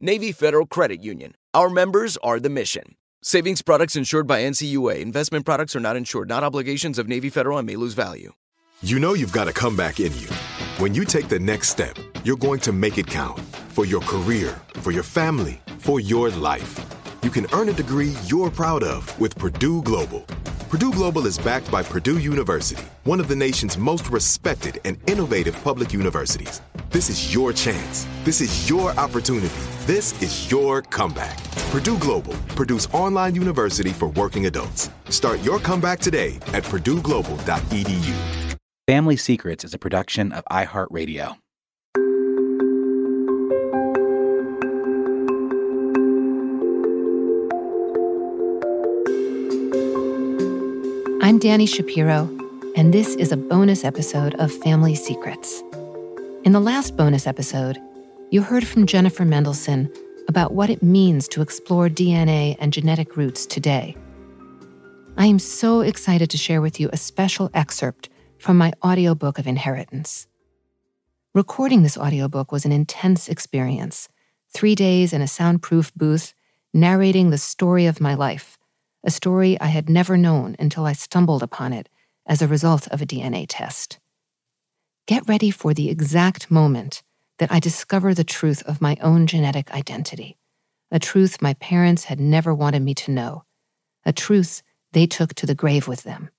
Navy Federal Credit Union. Our members are the mission. Savings products insured by NCUA. Investment products are not insured, not obligations of Navy Federal and may lose value. You know you've got a comeback in you. When you take the next step, you're going to make it count for your career, for your family, for your life. You can earn a degree you're proud of with Purdue Global. Purdue Global is backed by Purdue University, one of the nation's most respected and innovative public universities. This is your chance. This is your opportunity. This is your comeback. Purdue Global, Purdue's online university for working adults. Start your comeback today at purdueglobal.edu. Family Secrets is a production of iHeartRadio. I'm Dani Shapiro, and this is a bonus episode of Family Secrets. In the last bonus episode, you heard from Jennifer Mendelsohn about what it means to explore DNA and genetic roots today. I am so excited to share with you a special excerpt from my audiobook of Inheritance. Recording this audiobook was an intense experience three days in a soundproof booth, narrating the story of my life a story I had never known until I stumbled upon it as a result of a DNA test. Get ready for the exact moment that I discover the truth of my own genetic identity, a truth my parents had never wanted me to know, a truth they took to the grave with them.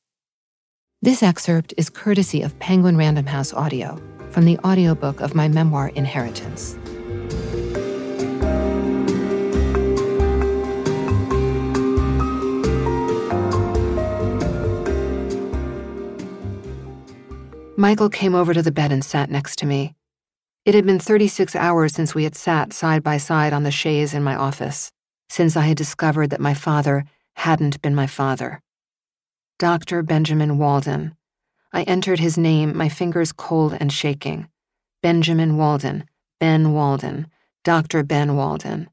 This excerpt is courtesy of Penguin Random House Audio from the audiobook of my memoir Inheritance. Michael came over to the bed and sat next to me. It had been 36 hours since we had sat side by side on the chaise in my office, since I had discovered that my father hadn't been my father. Dr. Benjamin Walden. I entered his name, my fingers cold and shaking. Benjamin Walden, Ben Walden, Dr. Ben Walden.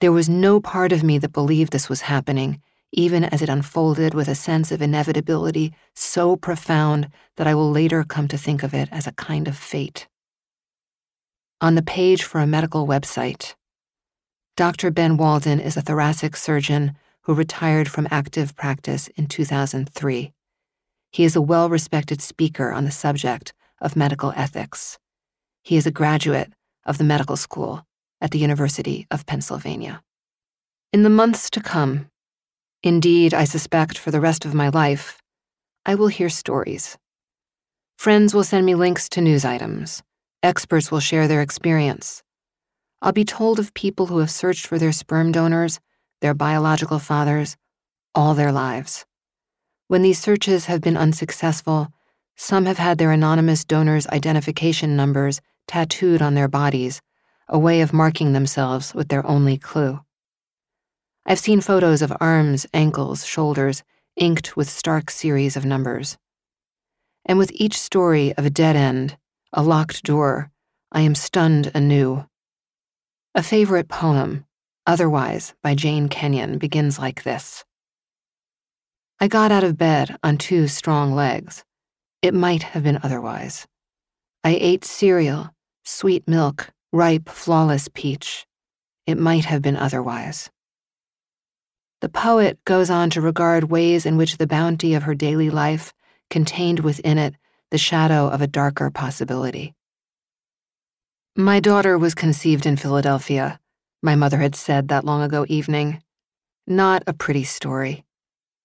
There was no part of me that believed this was happening, even as it unfolded with a sense of inevitability so profound that I will later come to think of it as a kind of fate. On the page for a medical website, Dr. Ben Walden is a thoracic surgeon who retired from active practice in 2003. He is a well respected speaker on the subject of medical ethics. He is a graduate of the medical school at the University of Pennsylvania. In the months to come, Indeed, I suspect for the rest of my life, I will hear stories. Friends will send me links to news items. Experts will share their experience. I'll be told of people who have searched for their sperm donors, their biological fathers, all their lives. When these searches have been unsuccessful, some have had their anonymous donors' identification numbers tattooed on their bodies, a way of marking themselves with their only clue. I've seen photos of arms, ankles, shoulders, inked with stark series of numbers. And with each story of a dead end, a locked door, I am stunned anew. A favorite poem, Otherwise by Jane Kenyon begins like this I got out of bed on two strong legs. It might have been otherwise. I ate cereal, sweet milk, ripe, flawless peach. It might have been otherwise. The poet goes on to regard ways in which the bounty of her daily life contained within it the shadow of a darker possibility. My daughter was conceived in Philadelphia, my mother had said that long ago evening. Not a pretty story.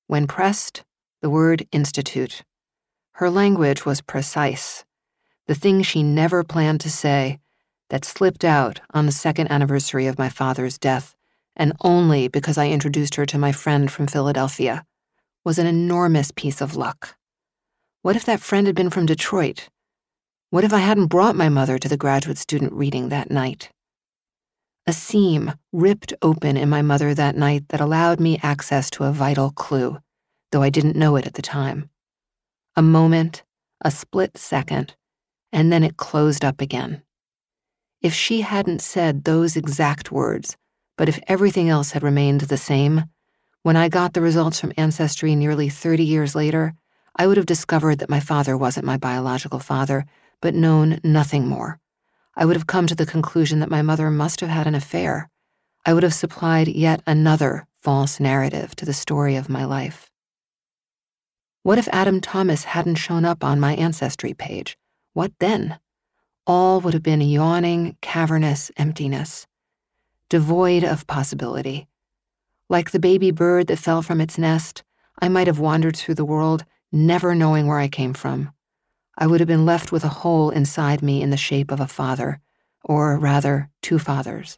When pressed, the word institute. Her language was precise, the thing she never planned to say, that slipped out on the second anniversary of my father's death, and only because I introduced her to my friend from Philadelphia, was an enormous piece of luck. What if that friend had been from Detroit? What if I hadn't brought my mother to the graduate student reading that night? A seam ripped open in my mother that night that allowed me access to a vital clue, though I didn't know it at the time. A moment, a split second, and then it closed up again. If she hadn't said those exact words, but if everything else had remained the same, when I got the results from Ancestry nearly 30 years later, I would have discovered that my father wasn't my biological father, but known nothing more. I would have come to the conclusion that my mother must have had an affair. I would have supplied yet another false narrative to the story of my life. What if Adam Thomas hadn't shown up on my Ancestry page? What then? All would have been yawning, cavernous emptiness, devoid of possibility. Like the baby bird that fell from its nest, I might have wandered through the world, never knowing where I came from. I would have been left with a hole inside me in the shape of a father, or rather, two fathers.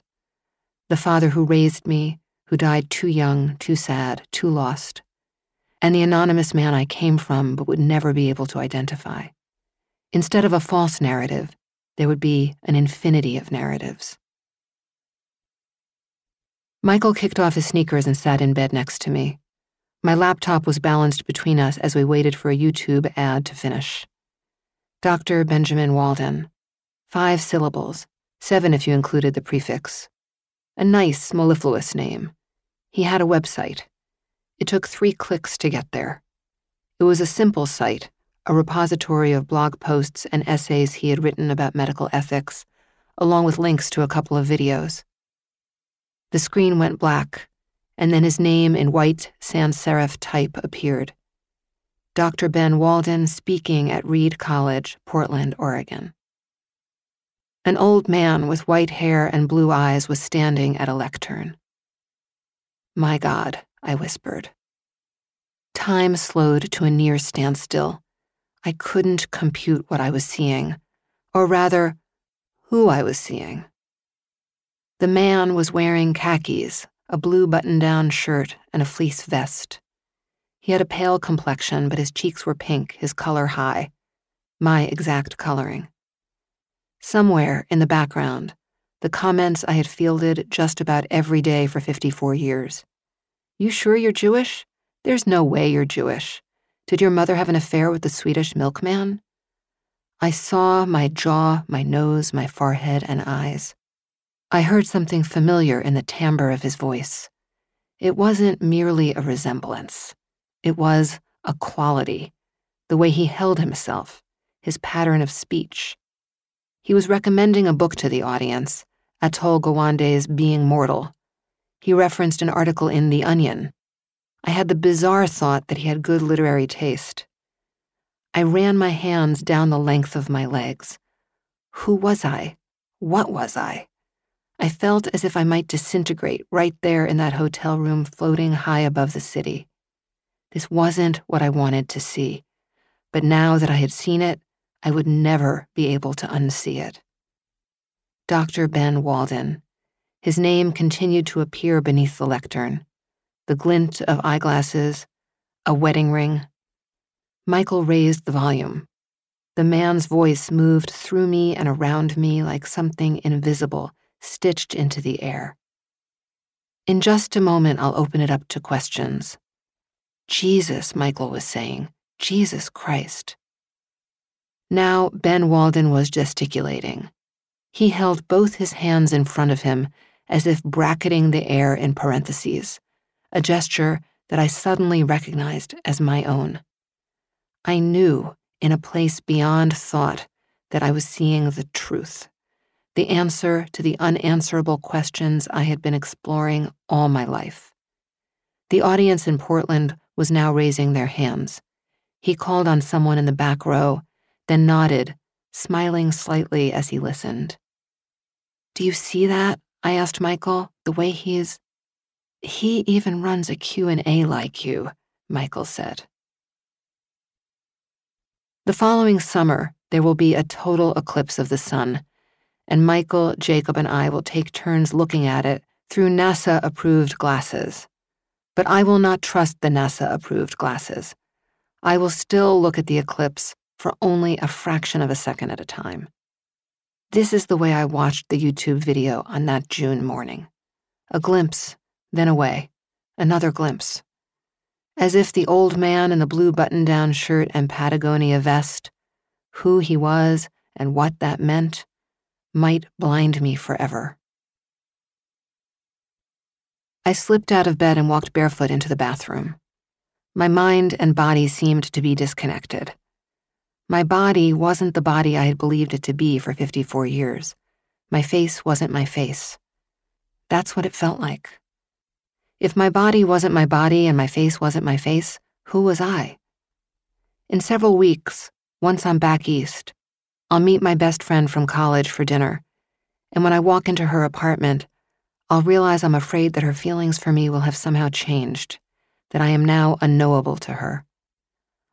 The father who raised me, who died too young, too sad, too lost, and the anonymous man I came from but would never be able to identify. Instead of a false narrative, there would be an infinity of narratives. Michael kicked off his sneakers and sat in bed next to me. My laptop was balanced between us as we waited for a YouTube ad to finish. Dr. Benjamin Walden. Five syllables, seven if you included the prefix. A nice, mellifluous name. He had a website. It took three clicks to get there. It was a simple site, a repository of blog posts and essays he had written about medical ethics, along with links to a couple of videos. The screen went black, and then his name in white sans serif type appeared. Dr. Ben Walden speaking at Reed College, Portland, Oregon. An old man with white hair and blue eyes was standing at a lectern. My God, I whispered. Time slowed to a near standstill. I couldn't compute what I was seeing, or rather, who I was seeing. The man was wearing khakis, a blue button down shirt, and a fleece vest. He had a pale complexion, but his cheeks were pink, his color high. My exact coloring. Somewhere in the background, the comments I had fielded just about every day for 54 years. You sure you're Jewish? There's no way you're Jewish. Did your mother have an affair with the Swedish milkman? I saw my jaw, my nose, my forehead, and eyes. I heard something familiar in the timbre of his voice. It wasn't merely a resemblance. It was a quality, the way he held himself, his pattern of speech. He was recommending a book to the audience, Atul Gawande's Being Mortal. He referenced an article in The Onion. I had the bizarre thought that he had good literary taste. I ran my hands down the length of my legs. Who was I? What was I? I felt as if I might disintegrate right there in that hotel room floating high above the city. This wasn't what I wanted to see, but now that I had seen it, I would never be able to unsee it. Dr. Ben Walden. His name continued to appear beneath the lectern. The glint of eyeglasses, a wedding ring. Michael raised the volume. The man's voice moved through me and around me like something invisible stitched into the air. In just a moment, I'll open it up to questions. Jesus, Michael was saying. Jesus Christ. Now Ben Walden was gesticulating. He held both his hands in front of him as if bracketing the air in parentheses, a gesture that I suddenly recognized as my own. I knew in a place beyond thought that I was seeing the truth, the answer to the unanswerable questions I had been exploring all my life. The audience in Portland was now raising their hands. He called on someone in the back row, then nodded, smiling slightly as he listened. Do you see that? I asked Michael, the way he's... He even runs a Q&A like you, Michael said. The following summer, there will be a total eclipse of the sun, and Michael, Jacob, and I will take turns looking at it through NASA approved glasses. But I will not trust the NASA approved glasses. I will still look at the eclipse for only a fraction of a second at a time. This is the way I watched the YouTube video on that June morning. A glimpse, then away, another glimpse. As if the old man in the blue button down shirt and Patagonia vest, who he was and what that meant, might blind me forever. I slipped out of bed and walked barefoot into the bathroom. My mind and body seemed to be disconnected. My body wasn't the body I had believed it to be for 54 years. My face wasn't my face. That's what it felt like. If my body wasn't my body and my face wasn't my face, who was I? In several weeks, once I'm back east, I'll meet my best friend from college for dinner. And when I walk into her apartment, I'll realize I'm afraid that her feelings for me will have somehow changed, that I am now unknowable to her.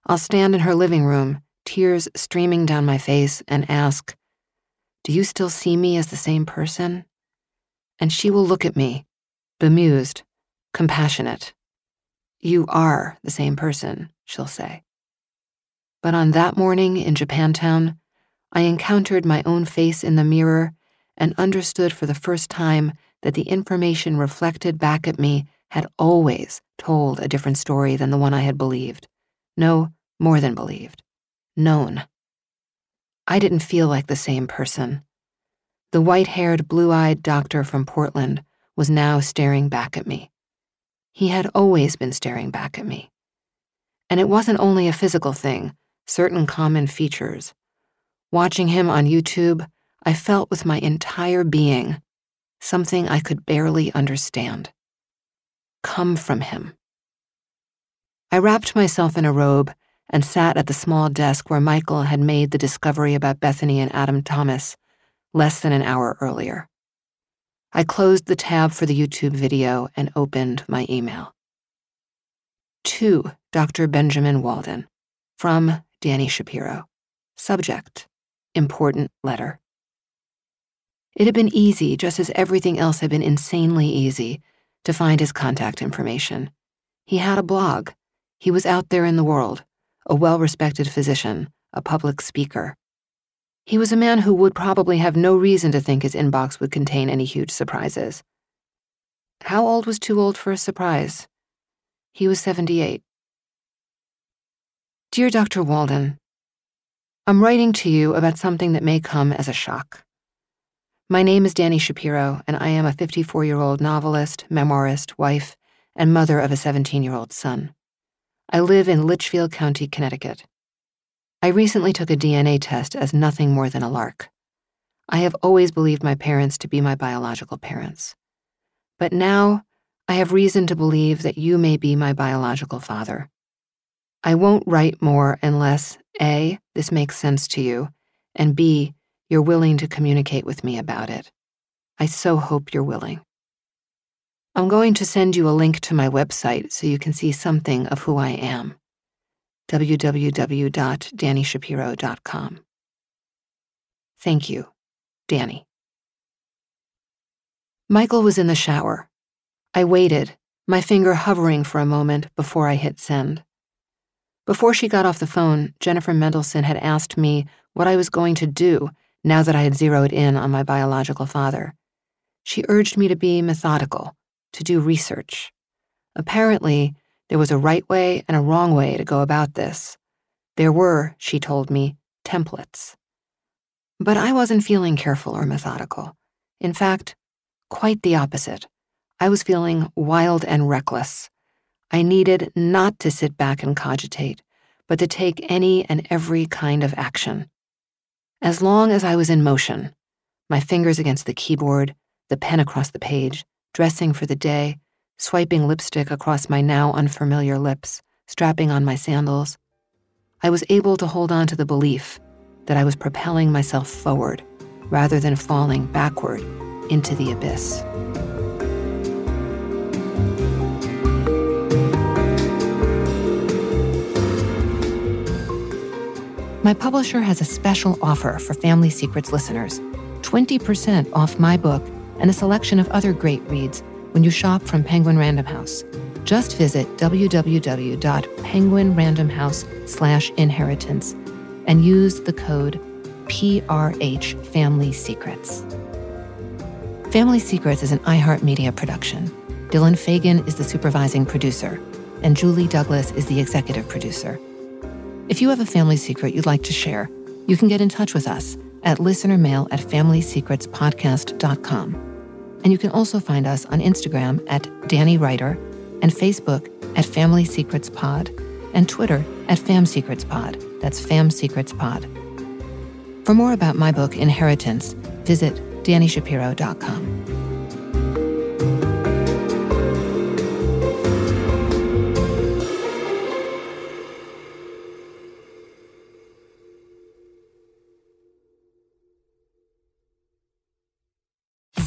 I'll stand in her living room, tears streaming down my face, and ask, Do you still see me as the same person? And she will look at me, bemused, compassionate. You are the same person, she'll say. But on that morning in Japantown, I encountered my own face in the mirror and understood for the first time that the information reflected back at me had always told a different story than the one I had believed. No, more than believed. Known. I didn't feel like the same person. The white haired, blue eyed doctor from Portland was now staring back at me. He had always been staring back at me. And it wasn't only a physical thing, certain common features. Watching him on YouTube, I felt with my entire being something I could barely understand. Come from him. I wrapped myself in a robe and sat at the small desk where Michael had made the discovery about Bethany and Adam Thomas less than an hour earlier. I closed the tab for the YouTube video and opened my email. To Dr. Benjamin Walden, from Dani Shapiro. Subject Important Letter. It had been easy, just as everything else had been insanely easy, to find his contact information. He had a blog. He was out there in the world, a well respected physician, a public speaker. He was a man who would probably have no reason to think his inbox would contain any huge surprises. How old was too old for a surprise? He was 78. Dear Dr. Walden, I'm writing to you about something that may come as a shock. My name is Dani Shapiro, and I am a 54 year old novelist, memoirist, wife, and mother of a 17 year old son. I live in Litchfield County, Connecticut. I recently took a DNA test as nothing more than a lark. I have always believed my parents to be my biological parents. But now, I have reason to believe that you may be my biological father. I won't write more unless A, this makes sense to you, and B, you're willing to communicate with me about it. I so hope you're willing. I'm going to send you a link to my website so you can see something of who I am www.danishapiro.com. Thank you, Dani. Michael was in the shower. I waited, my finger hovering for a moment before I hit send. Before she got off the phone, Jennifer Mendelsohn had asked me what I was going to do now that I had zeroed in on my biological father. She urged me to be methodical, to do research. Apparently, there was a right way and a wrong way to go about this. There were, she told me, templates. But I wasn't feeling careful or methodical. In fact, Quite the opposite. I was feeling wild and reckless. I needed not to sit back and cogitate, but to take any and every kind of action. As long as I was in motion, my fingers against the keyboard, the pen across the page, dressing for the day, swiping lipstick across my now unfamiliar lips, strapping on my sandals, I was able to hold on to the belief that I was propelling myself forward rather than falling backward into the abyss. My publisher has a special offer for Family Secrets listeners 20% off my book and a selection of other great reads when you shop from Penguin Random House. Just visit www.penguinrandomhouse/inheritance and use the code PRH Family Secrets. Family Secrets is an iHeartMedia production. Dylan Fagan is the supervising producer, and Julie Douglas is the executive producer. If you have a family secret you'd like to share, you can get in touch with us at listenermail at familysecretspodcast.com. And you can also find us on Instagram at Danny Writer and Facebook at Family Secrets Pod and Twitter at Fam Secrets Pod. That's Fam Secrets Pod. For more about my book, Inheritance, visit DaniShapiro.com.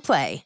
Play.